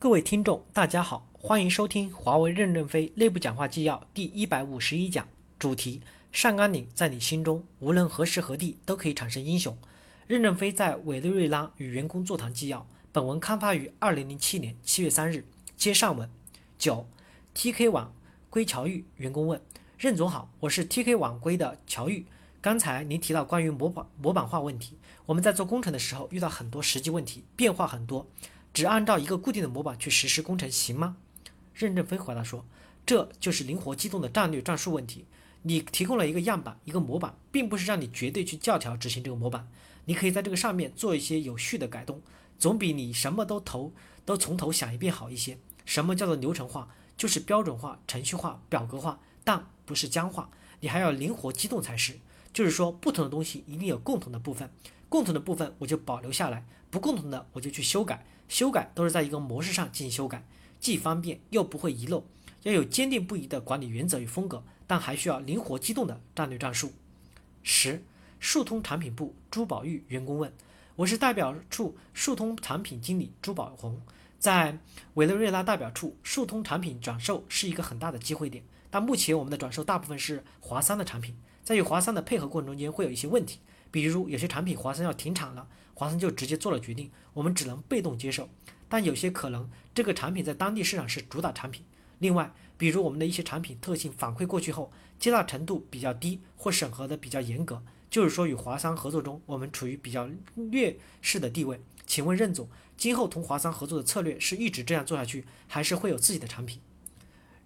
各位听众，大家好，欢迎收听华为任正非内部讲话纪要第一百五十一讲，主题：上甘岭在你心中，无论何时何地都可以产生英雄。任正非在委内瑞拉与员工座谈纪要。本文刊发于二零零七年七月三日。接上文。九，TK 网归乔玉员工问：任总好，我是 TK 网归的乔玉。刚才您提到关于模板模板化问题，我们在做工程的时候遇到很多实际问题，变化很多。只按照一个固定的模板去实施工程行吗？任正非回答说：“这就是灵活机动的战略战术问题。你提供了一个样板，一个模板，并不是让你绝对去教条执行这个模板。你可以在这个上面做一些有序的改动，总比你什么都头都从头想一遍好一些。什么叫做流程化？就是标准化、程序化、表格化，但不是僵化。你还要灵活机动才是。就是说，不同的东西一定有共同的部分，共同的部分我就保留下来，不共同的我就去修改。”修改都是在一个模式上进行修改，既方便又不会遗漏。要有坚定不移的管理原则与风格，但还需要灵活机动的战略战术。十，数通产品部朱宝玉员工问：我是代表处数通产品经理朱宝红，在委内瑞拉代表处，数通产品转售是一个很大的机会点，但目前我们的转售大部分是华三的产品，在与华三的配合过程中间会有一些问题。比如有些产品华商要停产了，华商就直接做了决定，我们只能被动接受。但有些可能这个产品在当地市场是主打产品。另外，比如我们的一些产品特性反馈过去后，接纳程度比较低或审核的比较严格，就是说与华商合作中我们处于比较劣势的地位。请问任总，今后同华商合作的策略是一直这样做下去，还是会有自己的产品？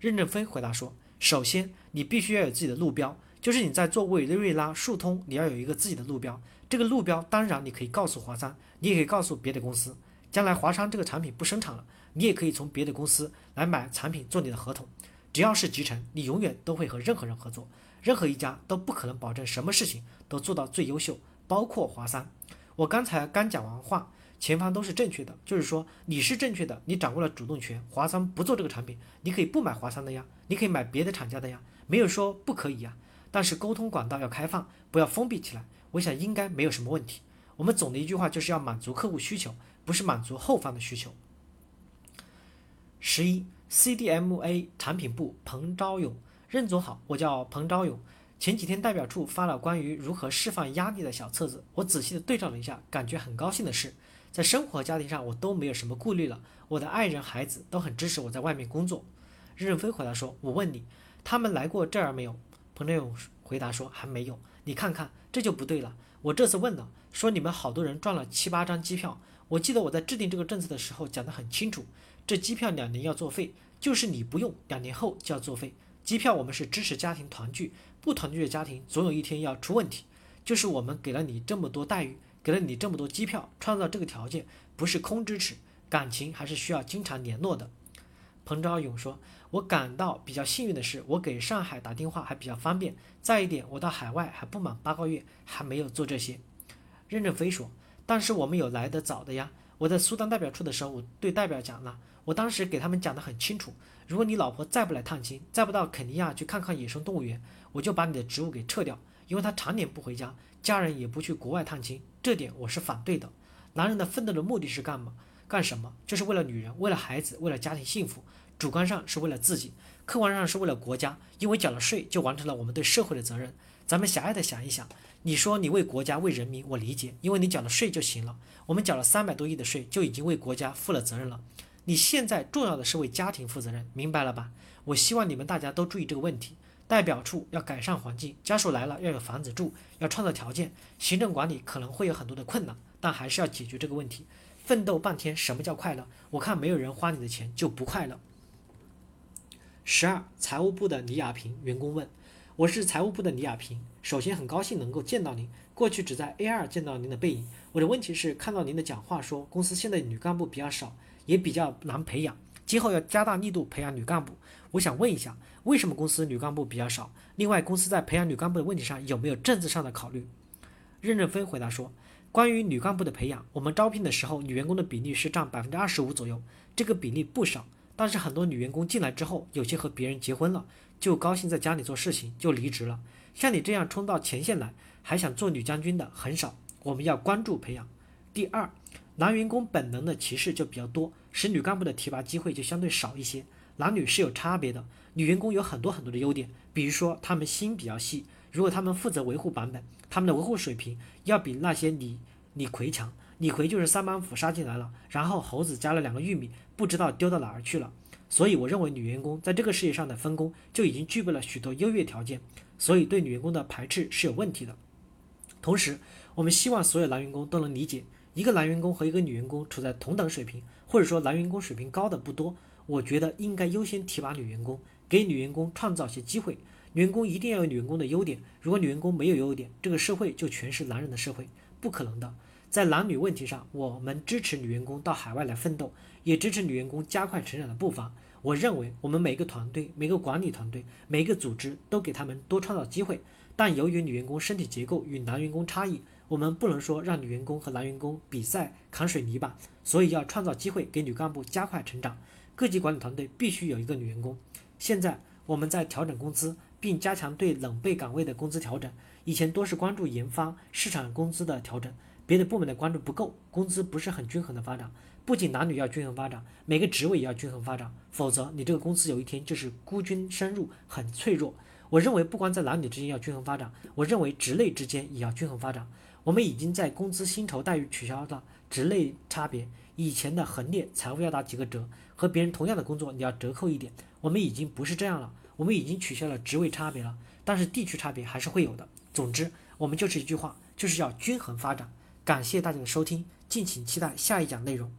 任正非回答说：首先，你必须要有自己的路标。就是你在做委内瑞拉数通，你要有一个自己的路标。这个路标当然你可以告诉华商，你也可以告诉别的公司。将来华商这个产品不生产了，你也可以从别的公司来买产品做你的合同。只要是集成，你永远都会和任何人合作，任何一家都不可能保证什么事情都做到最优秀，包括华商。我刚才刚讲完话，前方都是正确的，就是说你是正确的，你掌握了主动权。华商不做这个产品，你可以不买华商的呀，你可以买别的厂家的呀，没有说不可以呀。但是沟通管道要开放，不要封闭起来。我想应该没有什么问题。我们总的一句话就是要满足客户需求，不是满足后方的需求。十一，CDMA 产品部彭昭勇，任总好，我叫彭昭勇。前几天代表处发了关于如何释放压力的小册子，我仔细的对照了一下，感觉很高兴的是，在生活和家庭上我都没有什么顾虑了。我的爱人、孩子都很支持我在外面工作。任正非回答说：“我问你，他们来过这儿没有？”彭振勇回答说：“还没有，你看看，这就不对了。我这次问了，说你们好多人赚了七八张机票。我记得我在制定这个政策的时候讲得很清楚，这机票两年要作废，就是你不用，两年后就要作废。机票我们是支持家庭团聚，不团聚的家庭总有一天要出问题。就是我们给了你这么多待遇，给了你这么多机票，创造这个条件，不是空支持，感情还是需要经常联络的。”彭昭勇说。我感到比较幸运的是，我给上海打电话还比较方便。再一点，我到海外还不满八个月，还没有做这些。任正非说：“但是我们有来得早的呀。我在苏丹代表处的时候，我对代表讲了，我当时给他们讲得很清楚。如果你老婆再不来探亲，再不到肯尼亚去看看野生动物园，我就把你的职务给撤掉，因为他常年不回家，家人也不去国外探亲，这点我是反对的。男人的奋斗的目的是干嘛？干什么？就是为了女人，为了孩子，为了家庭幸福。”主观上是为了自己，客观上是为了国家，因为缴了税就完成了我们对社会的责任。咱们狭隘的想一想，你说你为国家为人民，我理解，因为你缴了税就行了。我们缴了三百多亿的税，就已经为国家负了责任了。你现在重要的是为家庭负责任，明白了吧？我希望你们大家都注意这个问题。代表处要改善环境，家属来了要有房子住，要创造条件。行政管理可能会有很多的困难，但还是要解决这个问题。奋斗半天，什么叫快乐？我看没有人花你的钱就不快乐。十二，财务部的李亚平员工问：“我是财务部的李亚平，首先很高兴能够见到您。过去只在 A 二见到您的背影。我的问题是，看到您的讲话说，公司现在女干部比较少，也比较难培养，今后要加大力度培养女干部。我想问一下，为什么公司女干部比较少？另外，公司在培养女干部的问题上有没有政治上的考虑？”任正非回答说：“关于女干部的培养，我们招聘的时候，女员工的比例是占百分之二十五左右，这个比例不少。”但是很多女员工进来之后，有些和别人结婚了，就高兴在家里做事情，就离职了。像你这样冲到前线来，还想做女将军的很少。我们要关注培养。第二，男员工本能的歧视就比较多，使女干部的提拔机会就相对少一些。男女是有差别的，女员工有很多很多的优点，比如说她们心比较细，如果他们负责维护版本，他们的维护水平要比那些李李逵强。李逵就是三板斧杀进来了，然后猴子加了两个玉米，不知道丢到哪儿去了。所以我认为女员工在这个世界上的分工就已经具备了许多优越条件，所以对女员工的排斥是有问题的。同时，我们希望所有男员工都能理解，一个男员工和一个女员工处在同等水平，或者说男员工水平高的不多。我觉得应该优先提拔女员工，给女员工创造些机会。员工一定要有女员工的优点，如果女员工没有优点，这个社会就全是男人的社会，不可能的。在男女问题上，我们支持女员工到海外来奋斗，也支持女员工加快成长的步伐。我认为，我们每个团队、每个管理团队、每个组织都给他们多创造机会。但由于女员工身体结构与男员工差异，我们不能说让女员工和男员工比赛扛水泥板，所以要创造机会给女干部加快成长。各级管理团队必须有一个女员工。现在我们在调整工资，并加强对冷备岗位的工资调整。以前多是关注研发、市场工资的调整，别的部门的关注不够，工资不是很均衡的发展。不仅男女要均衡发展，每个职位也要均衡发展，否则你这个公司有一天就是孤军深入，很脆弱。我认为不光在男女之间要均衡发展，我认为职类之间也要均衡发展。我们已经在工资薪酬待遇取消了职类差别，以前的横列财务要打几个折，和别人同样的工作你要折扣一点，我们已经不是这样了，我们已经取消了职位差别了，但是地区差别还是会有的。总之，我们就是一句话，就是要均衡发展。感谢大家的收听，敬请期待下一讲内容。